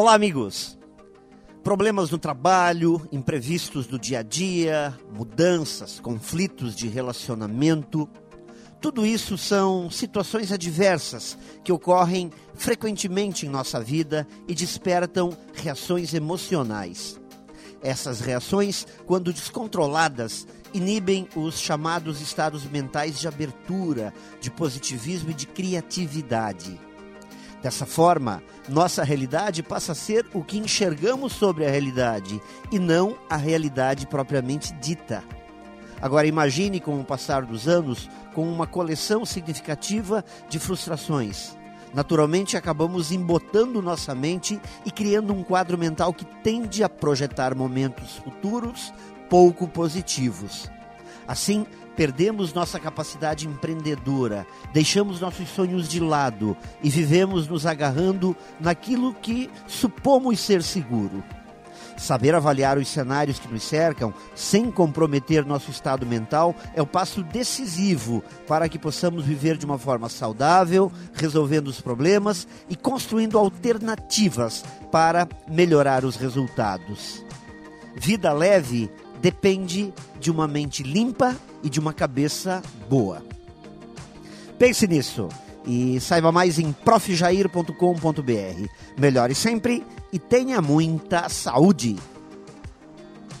Olá, amigos. Problemas no trabalho, imprevistos do dia a dia, mudanças, conflitos de relacionamento. Tudo isso são situações adversas que ocorrem frequentemente em nossa vida e despertam reações emocionais. Essas reações, quando descontroladas, inibem os chamados estados mentais de abertura, de positivismo e de criatividade. Dessa forma, nossa realidade passa a ser o que enxergamos sobre a realidade e não a realidade propriamente dita. Agora imagine com o passar dos anos com uma coleção significativa de frustrações. Naturalmente acabamos embotando nossa mente e criando um quadro mental que tende a projetar momentos futuros pouco positivos. Assim, perdemos nossa capacidade empreendedora, deixamos nossos sonhos de lado e vivemos nos agarrando naquilo que supomos ser seguro. Saber avaliar os cenários que nos cercam sem comprometer nosso estado mental é o passo decisivo para que possamos viver de uma forma saudável, resolvendo os problemas e construindo alternativas para melhorar os resultados. Vida leve depende de uma mente limpa e de uma cabeça boa. Pense nisso e saiba mais em profjair.com.br. Melhore sempre e tenha muita saúde.